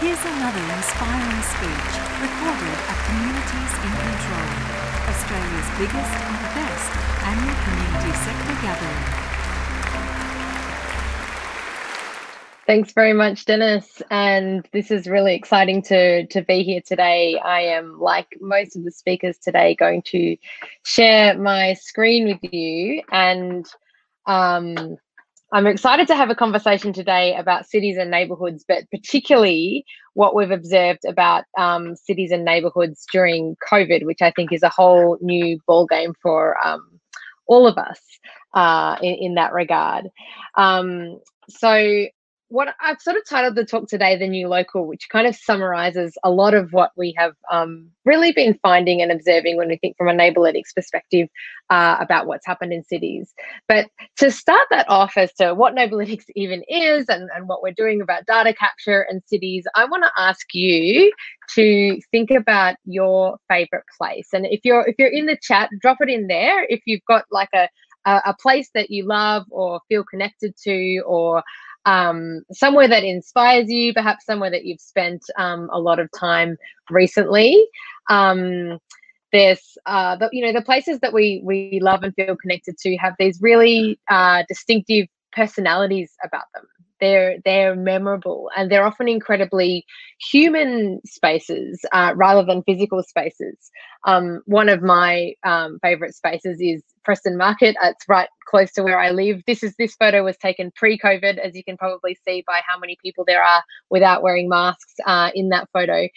Here's another inspiring speech recorded at Communities in Control, Australia's biggest and best annual community sector gathering. Thanks very much, Dennis. And this is really exciting to, to be here today. I am, like most of the speakers today, going to share my screen with you. And um, I'm excited to have a conversation today about cities and neighborhoods, but particularly what we've observed about um, cities and neighborhoods during COVID, which I think is a whole new ballgame for um, all of us uh, in, in, that regard. Um, so what I've sort of titled the talk today, The New Local, which kind of summarizes a lot of what we have um, really been finding and observing when we think from a Neighbourlytics perspective uh, about what's happened in cities. But to start that off as to what Neighbourlytics even is and, and what we're doing about data capture in cities, I want to ask you to think about your favorite place. And if you're if you're in the chat, drop it in there. If you've got like a a, place that you love or feel connected to or um, somewhere that inspires you, perhaps somewhere that you've spent um, a lot of time recently. Um, there's uh, the, you know the places that we we love and feel connected to have these really uh, distinctive personalities about them they're they're memorable and they're often incredibly human spaces uh, rather than physical spaces. Um, one of my um, favorite spaces is Preston Market. It's right close to where I live. This is this photo was taken pre-COVID, as you can probably see by how many people there are without wearing masks uh, in that photo.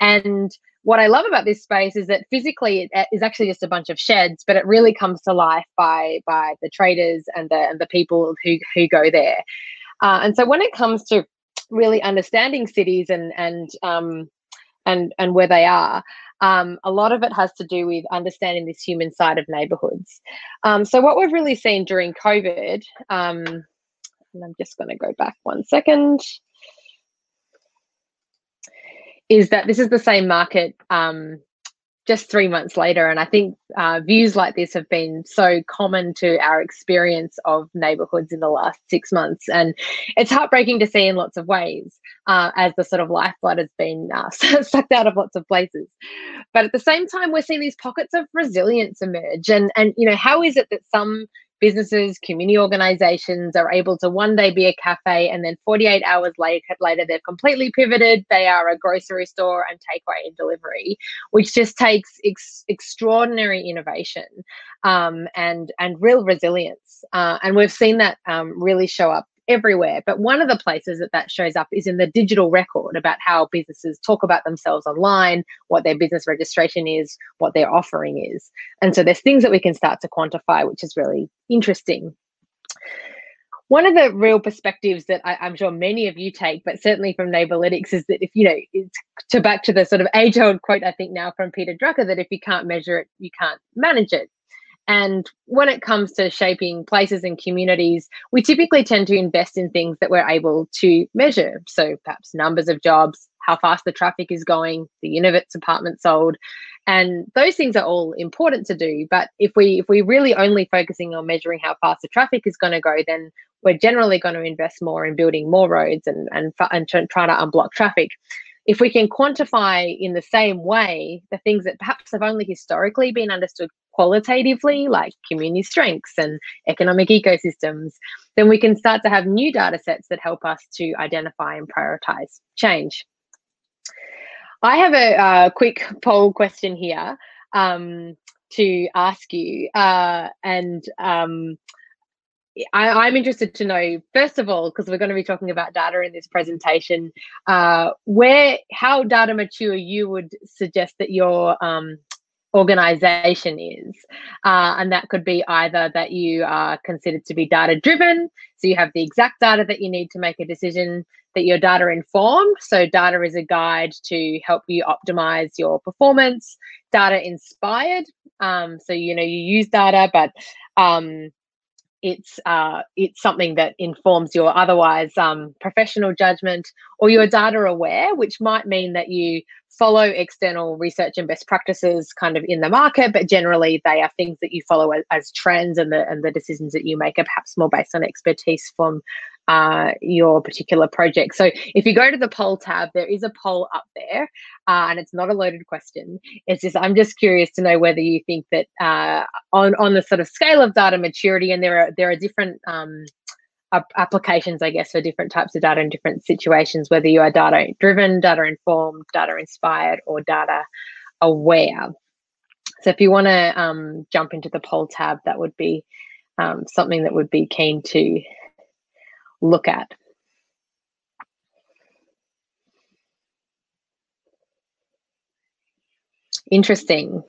And what I love about this space is that physically it is actually just a bunch of sheds, but it really comes to life by by the traders and the and the people who who go there. Uh, and so when it comes to really understanding cities and and um, and and where they are, um, a lot of it has to do with understanding this human side of neighborhoods. Um, so what we've really seen during COVID, um, and I'm just going to go back one second, is that this is the same market um, just three months later. And I think uh, views like this have been so common to our experience of neighborhoods in the last six months. And it's heartbreaking to see in lots of ways uh, as the sort of lifeblood has been uh, sucked out of lots of places. But at the same time, we're seeing these pockets of resilience emerge. And, and you know, how is it that some businesses, community organizations are able to one day be a cafe and then 48 hours later, later they've completely pivoted. They are a grocery store and takeaway and delivery, which just takes ex- extraordinary innovation um, and, and real resilience. Uh, and we've seen that um, really show up everywhere. But one of the places that that shows up is in the digital record about how businesses talk about themselves online, what their business registration is, what their offering is. And so there's things that we can start to quantify, which is really interesting. One of the real perspectives that I, am sure many of you take, but certainly from Neighbourlytics, is that if you know, it's to back to the sort of age-old quote I think now from Peter Drucker that if you can't measure it, you can't manage it. And when it comes to shaping places and communities, we typically tend to invest in things that we're able to measure. So perhaps numbers of jobs, how fast the traffic is going, the units apartment sold. And those things are all important to do. But if we if we really only focusing on measuring how fast the traffic is going to go, then we're generally going to invest more in building more roads and and, and trying to unblock traffic if we can quantify in the same way the things that perhaps have only historically been understood qualitatively, like community strengths and economic ecosystems, then we can start to have new data sets that help us to identify and prioritize change. I have a quick poll question here um, to ask you, uh, and um, I, am interested to know, first of all, because we're going to be talking about data in this presentation, uh, where how data mature you would suggest that your um, organization is. Uh, and that could be either that you are considered to be data driven, so you have the exact data that you need to make a decision, that you're data informed, so data is a guide to help you optimize your performance, data inspired, um, so you know you use data, but um, it's uh, it's something that informs your otherwise um, professional judgment or your data aware, which might mean that you follow external research and best practices kind of in the market, but generally they are things that you follow as, as trends and the and the decisions that you make are perhaps more based on expertise from uh, your particular project. So if you go to the poll tab, there is a poll up there, uh, and it's not a loaded question. It's just I'm just curious to know whether you think that uh, on on the sort of scale of data maturity, and there are there are different um, applications, I guess, for different types of data in different situations, whether you are data driven, data informed, data inspired, or data aware. So if you want to um, jump into the poll tab, that would be um, something that would be keen to look at. Interesting.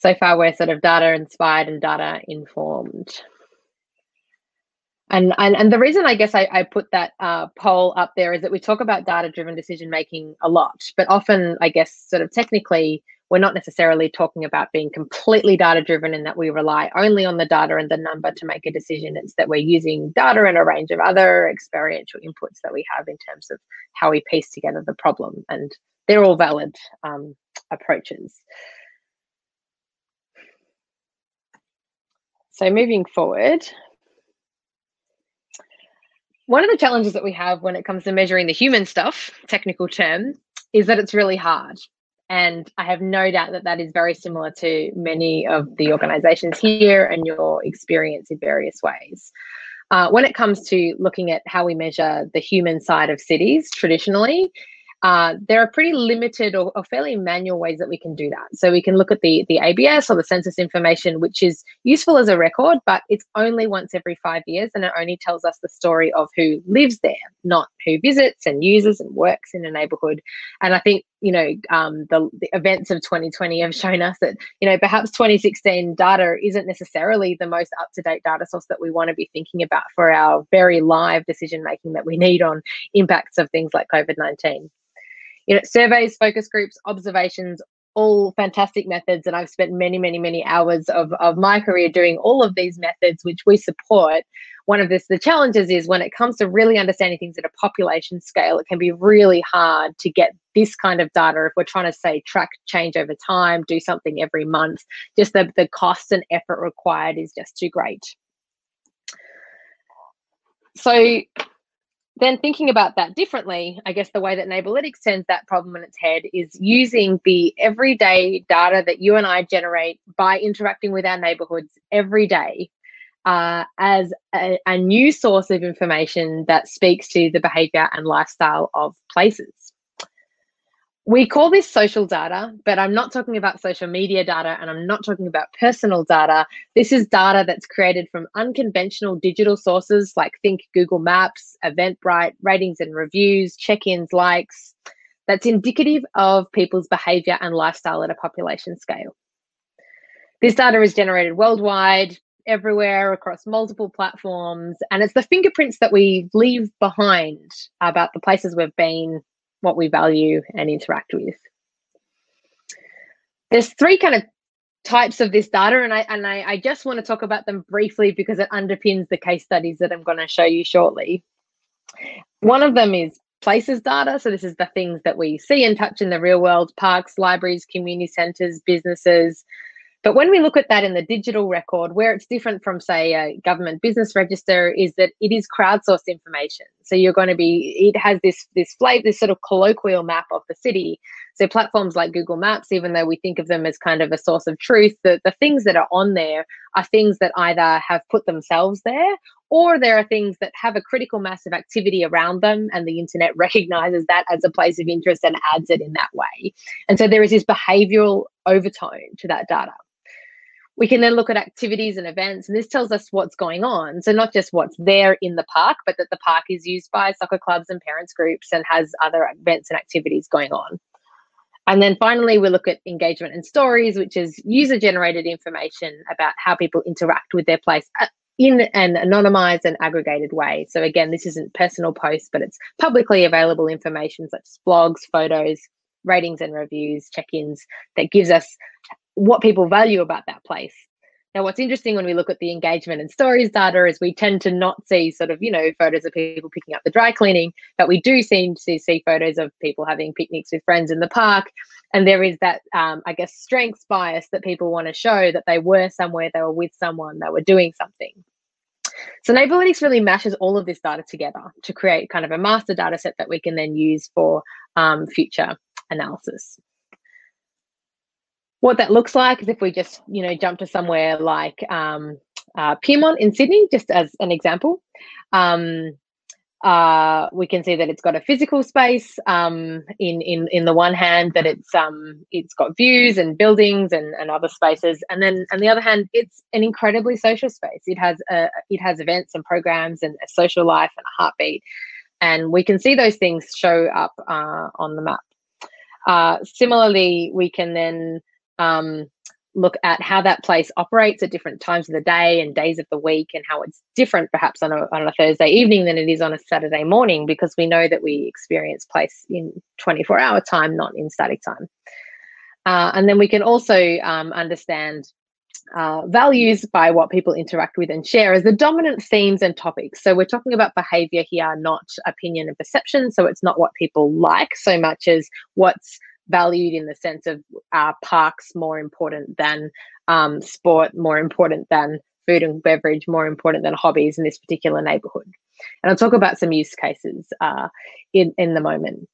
So far, we're sort of data inspired and data informed. And, and and the reason I guess I, I put that uh, poll up there is that we talk about data driven decision making a lot, but often I guess sort of technically we're not necessarily talking about being completely data driven in that we rely only on the data and the number to make a decision. It's that we're using data and a range of other experiential inputs that we have in terms of how we piece together the problem, and they're all valid um, approaches. So moving forward, one of the challenges that we have when it comes to measuring the human stuff, technical term, is that it's really hard. And I have no doubt that that is very similar to many of the organizations here and your experience in various ways. Uh, when it comes to looking at how we measure the human side of cities traditionally, uh, there are pretty limited or, or, fairly manual ways that we can do that. So we can look at the, the ABS or the census information, which is useful as a record, but it's only once every five years and it only tells us the story of who lives there, not who visits and uses and works in a neighborhood. And I think, you know, um, the, the events of 2020 have shown us that, you know, perhaps 2016 data isn't necessarily the most up to date data source that we want to be thinking about for our very live decision making that we need on impacts of things like COVID 19 you know, surveys, focus groups, observations, all fantastic methods. And I've spent many, many, many hours of, of my career doing all of these methods, which we support. One of this, the challenges is when it comes to really understanding things at a population scale, it can be really hard to get this kind of data if we're trying to say track change over time, do something every month. Just the, the cost and effort required is just too great. So then thinking about that differently, I guess the way that Neighbourlytics turns that problem on its head is using the everyday data that you and I generate by interacting with our neighbourhoods every day uh, as a, a new source of information that speaks to the behaviour and lifestyle of places we call this social data, but I'm not talking about social media data and I'm not talking about personal data. This is data that's created from unconventional digital sources like think Google Maps, Eventbrite, ratings and reviews, check ins, likes. That's indicative of people's behavior and lifestyle at a population scale. This data is generated worldwide, everywhere across multiple platforms, and it's the fingerprints that we leave behind about the places we've been, what we value and interact with. There's three kind of types of this data, and I and I, I just want to talk about them briefly because it underpins the case studies that I'm going to show you shortly. One of them is places data. So this is the things that we see and touch in the real world: parks, libraries, community centres, businesses, but when we look at that in the digital record, where it's different from, say, a government business register, is that it is crowdsourced information. So you're going to be, it has this this flavor, this sort of colloquial map of the city. So platforms like Google Maps, even though we think of them as kind of a source of truth, the, the things that are on there are things that either have put themselves there or there are things that have a critical mass of activity around them and the internet recognizes that as a place of interest and adds it in that way. And so there is this behavioral overtone to that data we can then look at activities and events and this tells us what's going on. So not just what's there in the park but that the park is used by soccer clubs and parents groups and has other events and activities going on. And then finally we look at engagement and stories which is user generated information about how people interact with their place uh, in an anonymized and aggregated way. So again this isn't personal posts but it's publicly available information such as blogs photos ratings and reviews check-ins that gives us what people value about that place. Now, what's interesting when we look at the engagement and stories data is we tend to not see sort of, you know, photos of people picking up the dry cleaning, but we do seem to see photos of people having picnics with friends in the park. And there is that, um, I guess, strengths bias that people want to show that they were somewhere, they were with someone, they were doing something. So Neighbourlytics really mashes all of this data together to create kind of a master data set that we can then use for um, future analysis. What that looks like is if we just, you know, jump to somewhere like um, uh, Pyrmont in Sydney, just as an example. Um, uh, we can see that it's got a physical space um, in in in the one hand that it's um it's got views and buildings and, and other spaces. And then on the other hand it's an incredibly social space. It has a it has events and programs and a social life and a heartbeat. And we can see those things show up uh, on the map. Uh, similarly we can then um, look at how that place operates at different times of the day and days of the week and how it's different perhaps on a, on a Thursday evening than it is on a Saturday morning because we know that we experience place in 24 hour time, not in static time. Uh, and then we can also um, understand uh, values by what people interact with and share as the dominant themes and topics. So we're talking about behavior here, not opinion and perception. So it's not what people like so much as what's valued in the sense of uh, parks more important than um, sport, more important than food and beverage, more important than hobbies in this particular neighborhood. And I'll talk about some use cases uh, in, in the moment.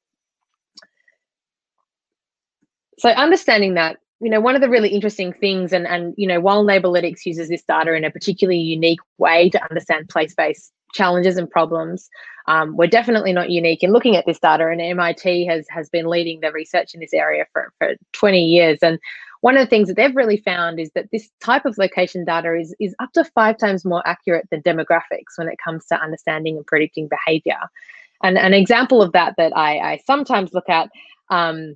So understanding that, you know, one of the really interesting things, and, and you know, while Neighbourlytics uses this data in a particularly unique way to understand place-based challenges and problems. Um, we're definitely not unique in looking at this data, and MIT has has been leading the research in this area for, for 20 years. And one of the things that they've really found is that this type of location data is, is up to five times more accurate than demographics when it comes to understanding and predicting behavior. And an example of that that I, I sometimes look at um,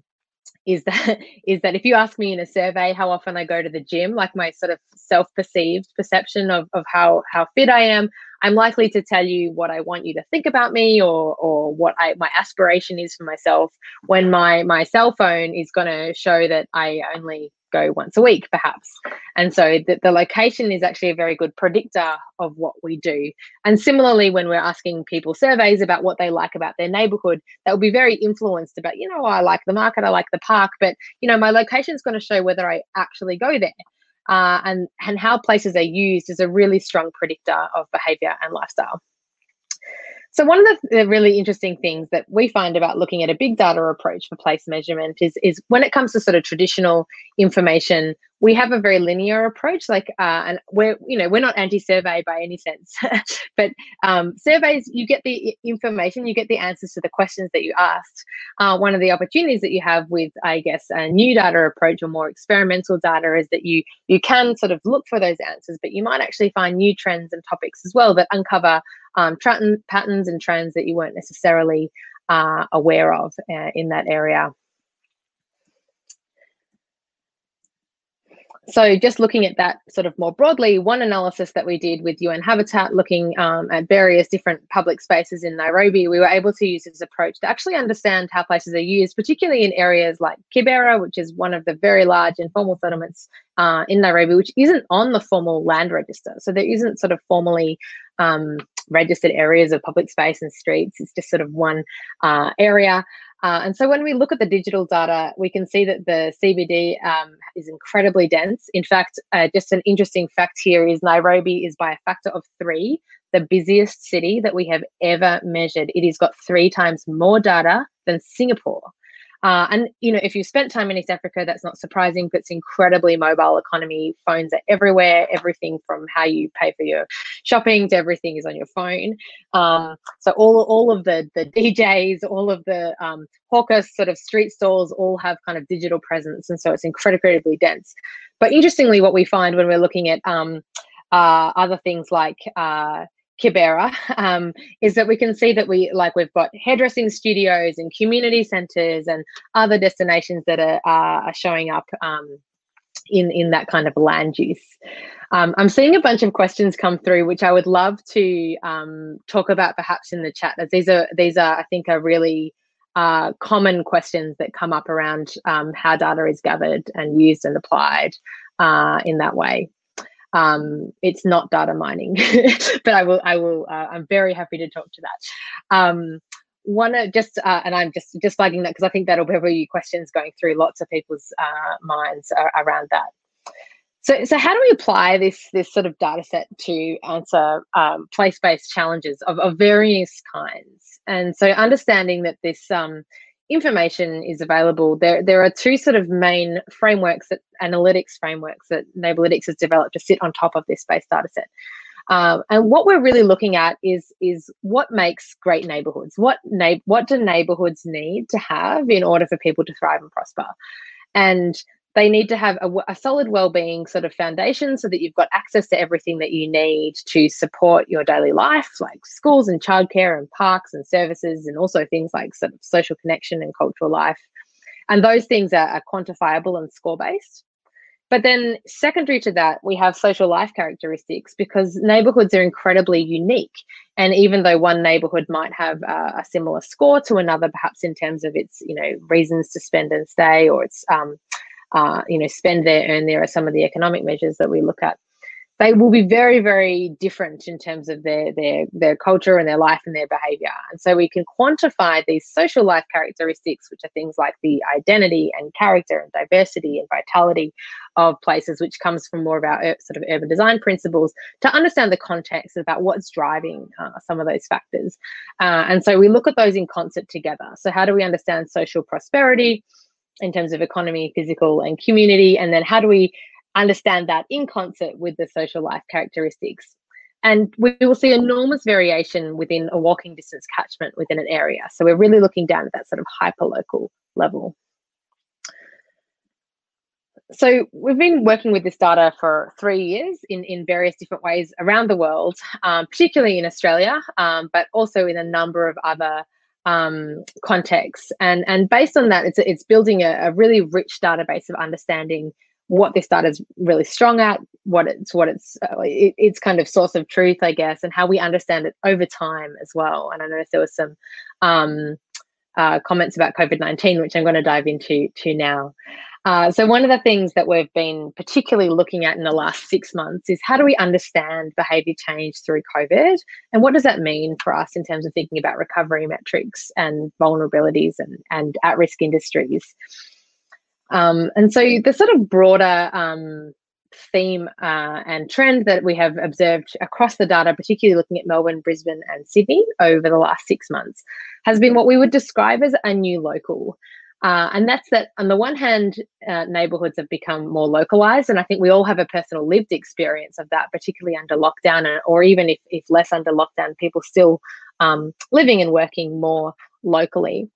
is that is that if you ask me in a survey how often I go to the gym, like my sort of self-perceived perception of, of how how fit I am, I'm likely to tell you what I want you to think about me or or what I my aspiration is for myself when my my cell phone is going to show that I only go once a week perhaps. And so the, the location is actually a very good predictor of what we do. And similarly when we're asking people surveys about what they like about their neighborhood that will be very influenced about you know i like the market i like the park but you know my location is going to show whether i actually go there uh, and, and how places are used is a really strong predictor of behavior and lifestyle. So one of the, really interesting things that we find about looking at a big data approach for place measurement is, is when it comes to sort of traditional information we have a very linear approach like uh, and we're you know we're not anti-survey by any sense but um, surveys you get the information you get the answers to the questions that you asked. Uh, one of the opportunities that you have with i guess a new data approach or more experimental data is that you you can sort of look for those answers but you might actually find new trends and topics as well that uncover um, patterns and trends that you weren't necessarily uh, aware of uh, in that area so just looking at that sort of more broadly, one analysis that we did with UN Habitat looking um, at various different public spaces in Nairobi, we were able to use this approach to actually understand how places are used, particularly in areas like Kibera, which is one of the very large informal settlements uh, in Nairobi, which isn't on the formal land register. So there isn't sort of formally um, registered areas of public space and streets. It's just sort of one uh, area. Uh, and so when we look at the digital data, we can see that the CBD um, is incredibly dense. In fact, uh, just an interesting fact here is Nairobi is by a factor of three the busiest city that we have ever measured. It has got three times more data than Singapore. Uh, and you know, if you've spent time in East Africa, that's not surprising. But it's incredibly mobile economy. Phones are everywhere. Everything from how you pay for your shopping to everything is on your phone. Um, so all all of the the DJs, all of the um, hawkers, sort of street stalls, all have kind of digital presence, and so it's incredibly dense. But interestingly, what we find when we're looking at um, uh, other things like uh, Kibera um, is that we can see that we like we've got hairdressing studios and community centres and other destinations that are, are showing up um, in in that kind of land use. Um, I'm seeing a bunch of questions come through, which I would love to um, talk about perhaps in the chat. These are these are I think are really uh, common questions that come up around um, how data is gathered and used and applied uh, in that way. Um, it's not data mining, but I will, I will, uh, I'm very happy to talk to that. Um, one of just uh, and i'm just just flagging that because i think that'll be a questions going through lots of people's uh, minds around that so, so how do we apply this this sort of data set to answer um, place-based challenges of, of various kinds? And so, understanding that this um, information is available, there there are two sort of main frameworks that analytics frameworks that Neighbourlytics has developed to sit on top of this space data set. Um, and what we're really looking at is is what makes great neighborhoods. What na- what do neighborhoods need to have in order for people to thrive and prosper? And they need to have a, a, solid well-being sort of foundation so that you've got access to everything that you need to support your daily life like schools and childcare and parks and services and also things like sort of social connection and cultural life. And those things are, are quantifiable and score based but then secondary to that we have social life characteristics because neighborhoods are incredibly unique. And even though one neighborhood might have a similar score to another perhaps in terms of its you know reasons to spend and stay or its um, uh, you know, spend there, earn there are some of the economic measures that we look at. They will be very, very different in terms of their their their culture and their life and their behavior. And so we can quantify these social life characteristics, which are things like the identity and character and diversity and vitality of places, which comes from more of our sort of urban design principles, to understand the context about what's driving uh, some of those factors. Uh, and so we look at those in concert together. So how do we understand social prosperity? In terms of economy, physical, and community? And then how do we understand that in concert with the social life characteristics? And we will see enormous variation within a walking distance catchment within an area. So we're really looking down at that sort of hyperlocal level. So we've been working with this data for three years in, in various different ways around the world, um, particularly in Australia, um, but also in a number of other um, context. And, and based on that, it's, it's building a, a really rich database of understanding what this data is really strong at, what it's what it's uh, it, it's kind of source of truth, I guess, and how we understand it over time as well. And I noticed there was some um, uh, comments about COVID nineteen, which I'm going to dive into to now. Uh, so one of the things that we've been particularly looking at in the last six months is how do we understand behaviour change through COVID, and what does that mean for us in terms of thinking about recovery metrics and vulnerabilities and, and at-risk industries. Um, and so the sort of broader um, theme uh, and trend that we have observed across the data, particularly looking at Melbourne, Brisbane, and Sydney over the last six months, has been what we would describe as a new local. Uh, and that's that on the one hand, uh, neighborhoods have become more localized. And I think we all have a personal lived experience of that, particularly under lockdown, or even if, if less under lockdown, people still um, living and working more locally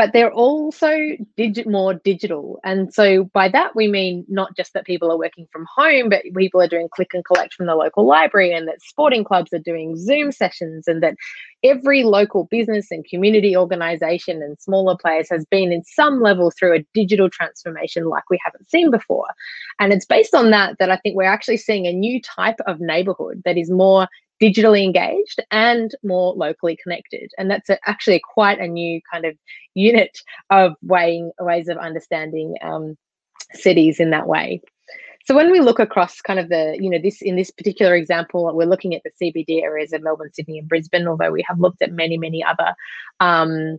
but they're also digit more digital. And so by that we mean not just that people are working from home, but people are doing click and collect from the local library and that sporting clubs are doing Zoom sessions and that every local business and community organization and smaller players has been in some level through a digital transformation like we haven't seen before. And it's based on that that I think we're actually seeing a new type of neighborhood that is more digitally engaged and more locally connected. And that's a, actually quite a new kind of unit of weighing ways of understanding um, cities in that way. So when we look across kind of the, you know, this in this particular example, we're looking at the CBD areas of Melbourne, Sydney, and Brisbane, although we have looked at many, many other um,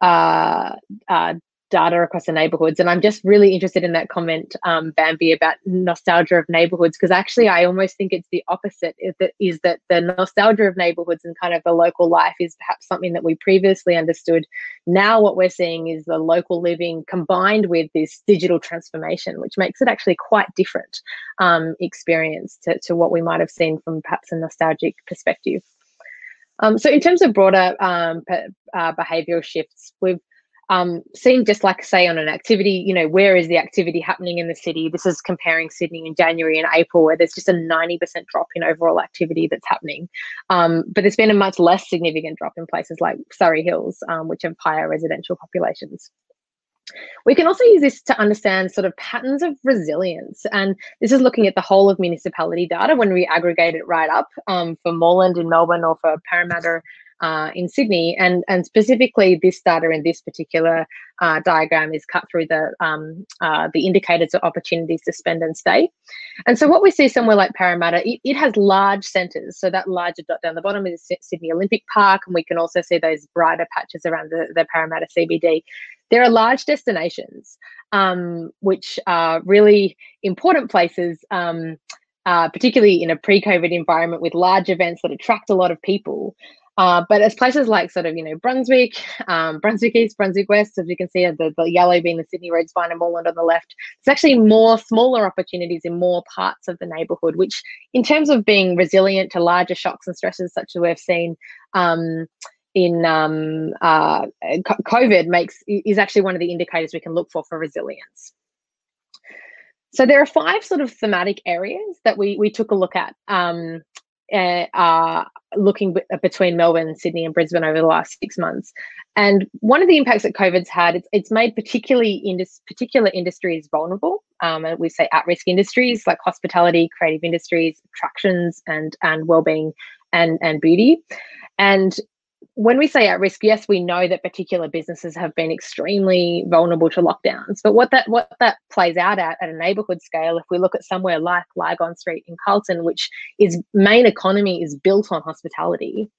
uh, uh, data across the neighborhoods. And I'm just really interested in that comment, um, Bambi, about nostalgia of neighborhoods, because actually I almost think it's the opposite is that, is that the nostalgia of neighborhoods and kind of the local life is perhaps something that we previously understood. Now what we're seeing is the local living combined with this digital transformation, which makes it actually quite different um, experience to, to what we might have seen from perhaps a nostalgic perspective. Um, so in terms of broader um, uh, behavioural shifts, we've um, seen just like say on an activity, you know, where is the activity happening in the city? This is comparing Sydney in January and April, where there's just a 90% drop in overall activity that's happening. Um, but there's been a much less significant drop in places like Surry Hills, um, which have higher residential populations. We can also use this to understand sort of patterns of resilience. And this is looking at the whole of municipality data when we aggregate it right up um, for Moreland in Melbourne or for Parramatta uh, in Sydney. And, and specifically, this data in this particular uh, diagram is cut through the, um, uh, the indicators of opportunities to spend and stay. And so, what we see somewhere like Parramatta, it, it has large centres. So, that larger dot down the bottom is Sydney Olympic Park, and we can also see those brighter patches around the, the Parramatta CBD. There are large destinations, um, which are really important places. Um, uh, particularly in a pre-COVID environment with large events that attract a lot of people. Uh, but as places like sort of, you know, Brunswick, um, Brunswick East, Brunswick West, as you can see, the, the yellow being the Sydney Road Spine and Moreland on the left, it's actually more smaller opportunities in more parts of the neighbourhood, which in terms of being resilient to larger shocks and stresses such as we've seen um, in um, uh, COVID makes is actually one of the indicators we can look for for resilience. So there are five sort of thematic areas that we we took a look at, um, uh, looking b- between Melbourne, Sydney, and Brisbane over the last six months. And one of the impacts that COVID's had, it's, it's made particularly in particular industries vulnerable. Um, and we say at-risk industries like hospitality, creative industries, attractions, and and well-being and and beauty. And when we say at risk, yes, we know that particular businesses have been extremely vulnerable to lockdowns. But what that what that plays out at at a neighbourhood scale, if we look at somewhere like Lygon Street in Carlton, which is main economy is built on hospitality,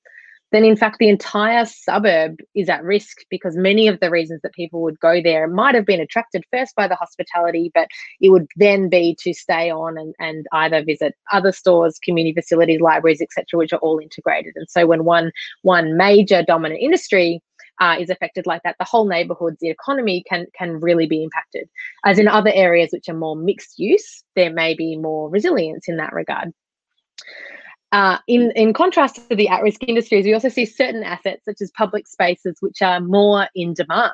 then in fact the entire suburb is at risk because many of the reasons that people would go there might have been attracted first by the hospitality, but it would then be to stay on and, and either visit other stores, community facilities, libraries, etc., which are all integrated. And so when one one major dominant industry uh, is affected like that, the whole neighborhood's the economy can can really be impacted. As in other areas which are more mixed use, there may be more resilience in that regard. Uh, in, in contrast to the at risk industries, we also see certain assets, such as public spaces, which are more in demand.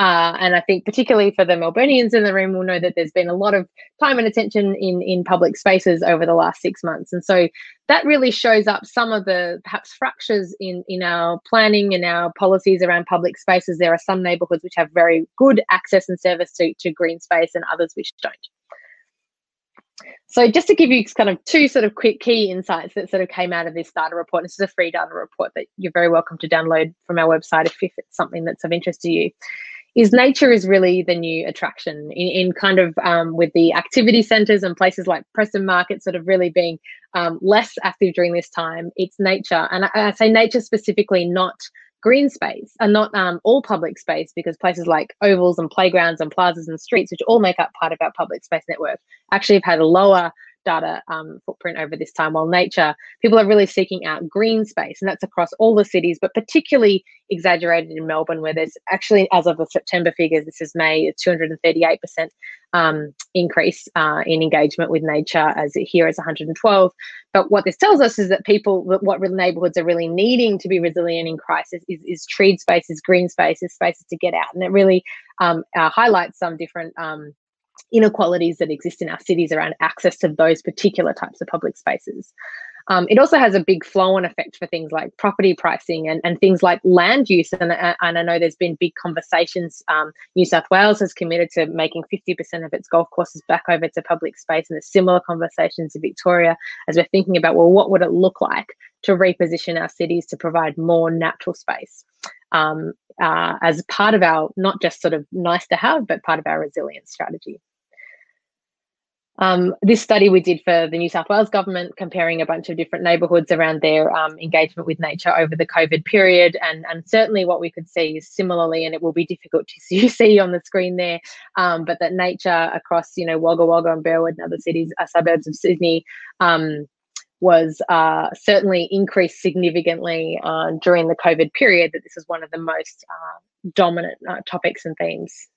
Uh, and I think, particularly for the Melburnians in the room, will know that there's been a lot of time and attention in, in public spaces over the last six months. And so that really shows up some of the perhaps fractures in, in our planning and our policies around public spaces. There are some neighbourhoods which have very good access and service to, to green space, and others which don't. So just to give you kind of two sort of quick key insights that sort of came out of this data report, this is a free data report that you're very welcome to download from our website if, if it's something that's of interest to you, is nature is really the new attraction in, in kind of um, with the activity centres and places like Preston Market sort of really being um, less active during this time. It's nature. And I, I say nature specifically, not green space and not um, all public space because places like ovals and playgrounds and plazas and streets, which all make up part of our public space network, actually have had a lower data um, footprint over this time, while nature, people are really seeking out green space, and that's across all the cities, but particularly exaggerated in Melbourne, where there's actually, as of the September figures, this is May, a 238% um, increase uh, in engagement with nature, as here is 112. But what this tells us is that people, what neighbourhoods are really needing to be resilient in crisis is, is treed spaces, green spaces, spaces to get out, and it really um, uh, highlights some different um, inequalities that exist in our cities around access to those particular types of public spaces. Um, it also has a big flow on effect for things like property pricing and, and things like land use. And, uh, and I know there's been big conversations. Um, New South Wales has committed to making 50% of its golf courses back over to public space, and there's similar conversations in Victoria as we're thinking about, well, what would it look like to reposition our cities to provide more natural space? Um, uh, as part of our not just sort of nice to have, but part of our resilience strategy. Um, this study we did for the New South Wales government, comparing a bunch of different neighbourhoods around their um, engagement with nature over the COVID period, and and certainly what we could see is similarly, and it will be difficult to see on the screen there, um, but that nature across you know Wagga Wagga and Burwood and other cities, uh, suburbs of Sydney. Was uh, certainly increased significantly uh, during the COVID period. That this is one of the most uh, dominant uh, topics and themes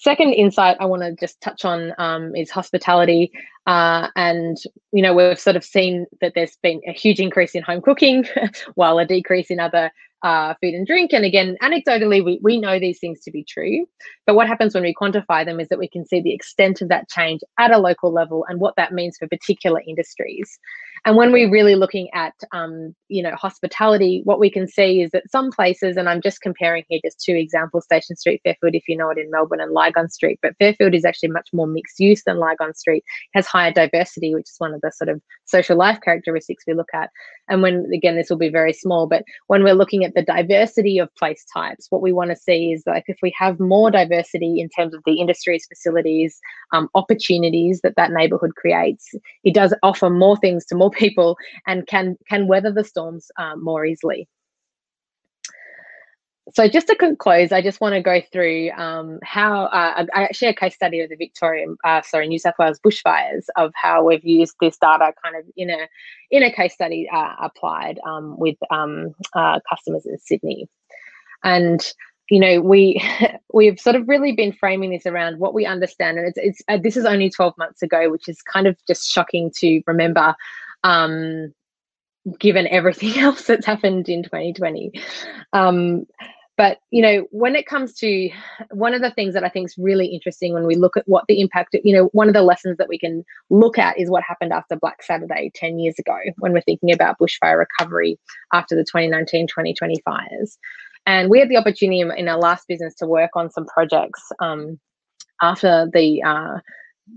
Second insight I want to just touch on um, is hospitality. Uh, and, you know, we've sort of seen that there's been a huge increase in home cooking while a decrease in other uh, food and drink. And again, anecdotally, we, we know these things to be true. But what happens when we quantify them is that we can see the extent of that change at a local level and what that means for particular industries. And when we're really looking at, um, you know, hospitality, what we can see is that some places, and I'm just comparing here just two examples, Station Street, Fairfield, if you know it in Melbourne, and Lygon Street. But Fairfield is actually much more mixed use than Lygon Street, has higher diversity, which is one of the sort of social life characteristics we look at. And when, again, this will be very small, but when we're looking at the diversity of place types, what we want to see is like if we have more diversity in terms of the industries, facilities, um, opportunities that that neighborhood creates, it does offer more things to more people and can can weather the storms um, more easily. So just to conclude, I just want to go through um, how uh, I actually a case study of the Victorian, uh, sorry, New South Wales bushfires of how we've used this data kind of in a in a case study uh, applied um, with um, uh, customers in Sydney, and you know we we've sort of really been framing this around what we understand, and it's it's uh, this is only twelve months ago, which is kind of just shocking to remember um, given everything else that's happened in 2020. Um, but you know, when it comes to one of the things that I think is really interesting when we look at what the impact, you know, one of the lessons that we can look at is what happened after Black Saturday 10 years ago when we're thinking about bushfire recovery after the 2019-2020 fires. And we had the opportunity in our last business to work on some projects um, after the uh,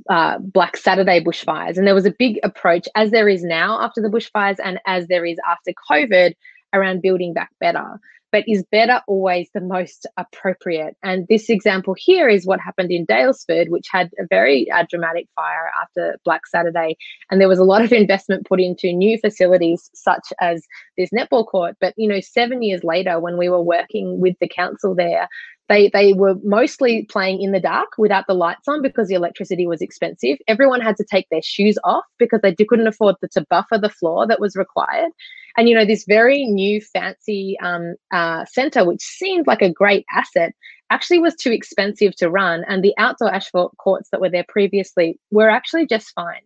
uh, Black Saturday bushfires. And there was a big approach, as there is now after the bushfires and as there is after COVID, around building back better. But is better always the most appropriate? And this example here is what happened in Daylesford, which had a very uh, dramatic fire after Black Saturday. And there was a lot of investment put into new facilities, such as this netball court. But, you know, seven years later, when we were working with the council there, they they were mostly playing in the dark without the lights on because the electricity was expensive. Everyone had to take their shoes off because they couldn't afford the, to buffer the floor that was required. And you know this very new fancy um, uh, center, which seemed like a great asset, actually was too expensive to run. And the outdoor asphalt courts that were there previously were actually just fine.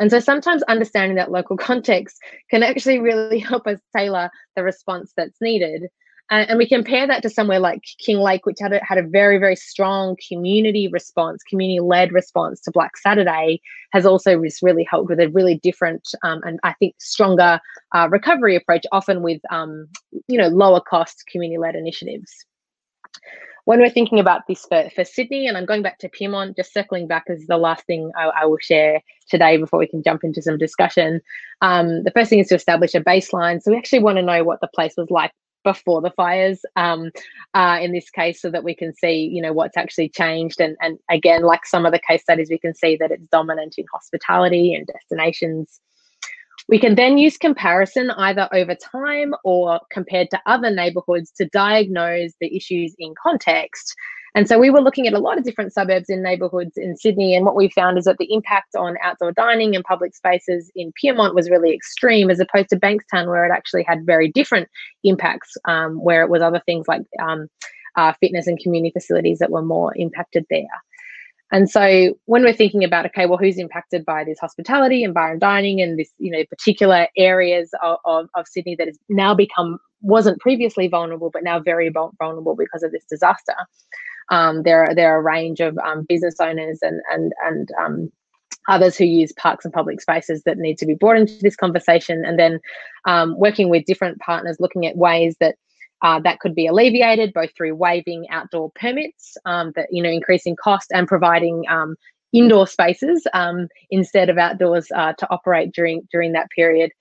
And so sometimes understanding that local context can actually really help us tailor the response that's needed. Uh, and we compare that to somewhere like Kinglake, which had a, had a very, very strong community response, community led response to Black Saturday, has also really helped with a really different um, and I think stronger uh, recovery approach, often with um, you know lower cost community led initiatives. When we're thinking about this for, for Sydney, and I'm going back to Pyrmont, just circling back as the last thing I, I, will share today before we can jump into some discussion. Um, the first thing is to establish a baseline. So we actually want to know what the place was like before the fires um, uh, in this case so that we can see you know what's actually changed. And and again like some of the case studies we can see that it's dominant in hospitality and destinations. We can then use comparison either over time or compared to other neighborhoods to diagnose the issues in context and so we were looking at a lot of different suburbs and neighbourhoods in Sydney, and what we found is that the impact on outdoor dining and public spaces in Pyrmont was really extreme, as opposed to Bankstown, where it actually had very different impacts, um, where it was other things like um, uh, fitness and community facilities that were more impacted there. And so when we're thinking about, okay, well, who's impacted by this hospitality and bar and dining and this, you know, particular areas of, of, of Sydney that has now become, wasn't previously vulnerable, but now very vulnerable because of this disaster. Um, there are there are a range of um, business owners and and and um, others who use parks and public spaces that need to be brought into this conversation, and then um, working with different partners, looking at ways that. Uh, that could be alleviated both through waiving outdoor permits um, that you know increasing cost and providing um, indoor spaces um, instead of outdoors uh, to operate during during that period.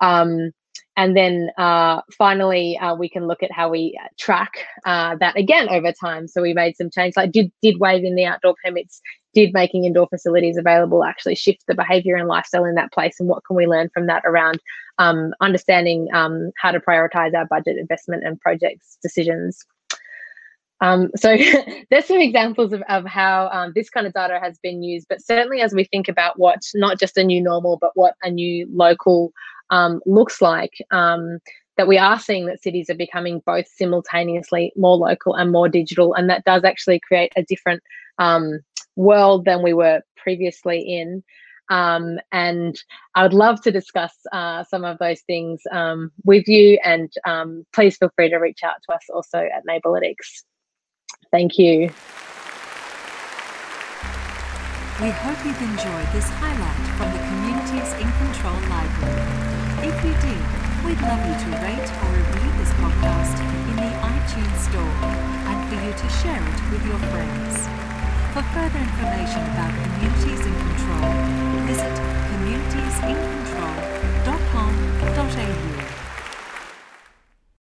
Um, and then uh, finally, uh, we can look at how we track uh, that again over time. So we made some changes, like did did waiving the outdoor permits, did making indoor facilities available actually shift the behaviour and lifestyle in that place, and what can we learn from that around um, understanding um, how to prioritise our budget investment and projects decisions. Um, so there's some examples of, of how um, this kind of data has been used, but certainly as we think about what not just a new normal, but what a new local um, looks like. Um, that we are seeing that cities are becoming both simultaneously more local and more digital, and that does actually create a different um, world than we were previously in. Um, and I would love to discuss uh, some of those things um, with you. And um, please feel free to reach out to us also at Neighbourlytics. Thank you. We hope you've enjoyed this highlight from the Communities in Control Library. If you did, we'd love you to rate or review this podcast in the iTunes Store and for you to share it with your friends. For further information about Communities in Control, visit communitiesincontrol.org.